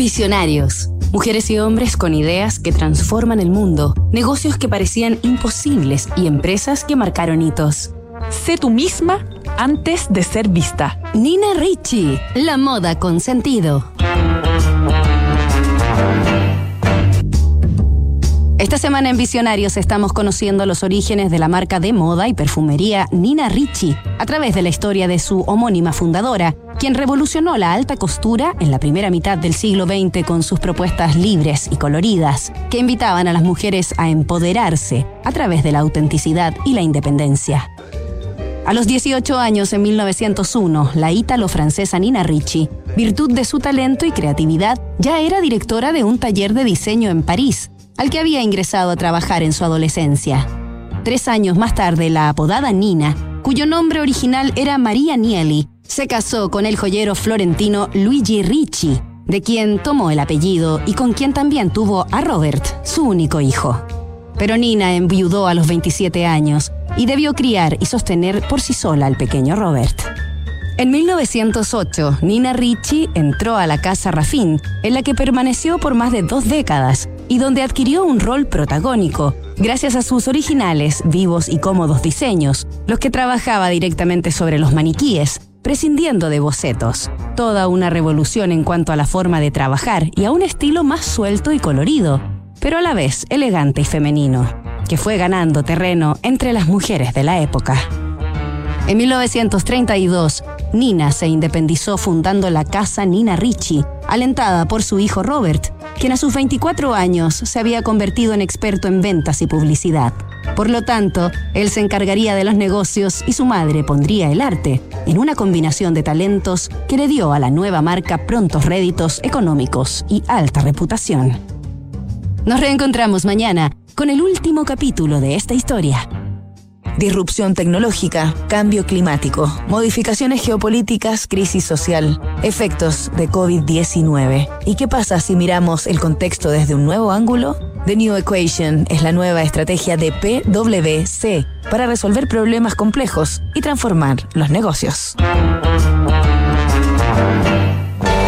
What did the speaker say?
Visionarios. Mujeres y hombres con ideas que transforman el mundo, negocios que parecían imposibles y empresas que marcaron hitos. Sé tú misma antes de ser vista. Nina Ricci, la moda con sentido. Esta semana en Visionarios estamos conociendo los orígenes de la marca de moda y perfumería Nina Ricci a través de la historia de su homónima fundadora, quien revolucionó la alta costura en la primera mitad del siglo XX con sus propuestas libres y coloridas, que invitaban a las mujeres a empoderarse a través de la autenticidad y la independencia. A los 18 años, en 1901, la ítalo-francesa Nina Ricci, virtud de su talento y creatividad, ya era directora de un taller de diseño en París, al que había ingresado a trabajar en su adolescencia. Tres años más tarde, la apodada Nina, cuyo nombre original era María Nieli, se casó con el joyero florentino Luigi Ricci, de quien tomó el apellido y con quien también tuvo a Robert, su único hijo. Pero Nina enviudó a los 27 años y debió criar y sostener por sí sola al pequeño Robert. En 1908, Nina Ricci entró a la Casa Raffin, en la que permaneció por más de dos décadas, y donde adquirió un rol protagónico, gracias a sus originales, vivos y cómodos diseños, los que trabajaba directamente sobre los maniquíes, prescindiendo de bocetos. Toda una revolución en cuanto a la forma de trabajar y a un estilo más suelto y colorido, pero a la vez elegante y femenino, que fue ganando terreno entre las mujeres de la época. En 1932, Nina se independizó fundando la casa Nina Ricci, alentada por su hijo Robert, quien a sus 24 años se había convertido en experto en ventas y publicidad. Por lo tanto, él se encargaría de los negocios y su madre pondría el arte, en una combinación de talentos que le dio a la nueva marca prontos réditos económicos y alta reputación. Nos reencontramos mañana con el último capítulo de esta historia. Disrupción tecnológica, cambio climático, modificaciones geopolíticas, crisis social, efectos de COVID-19. ¿Y qué pasa si miramos el contexto desde un nuevo ángulo? The New Equation es la nueva estrategia de PwC para resolver problemas complejos y transformar los negocios.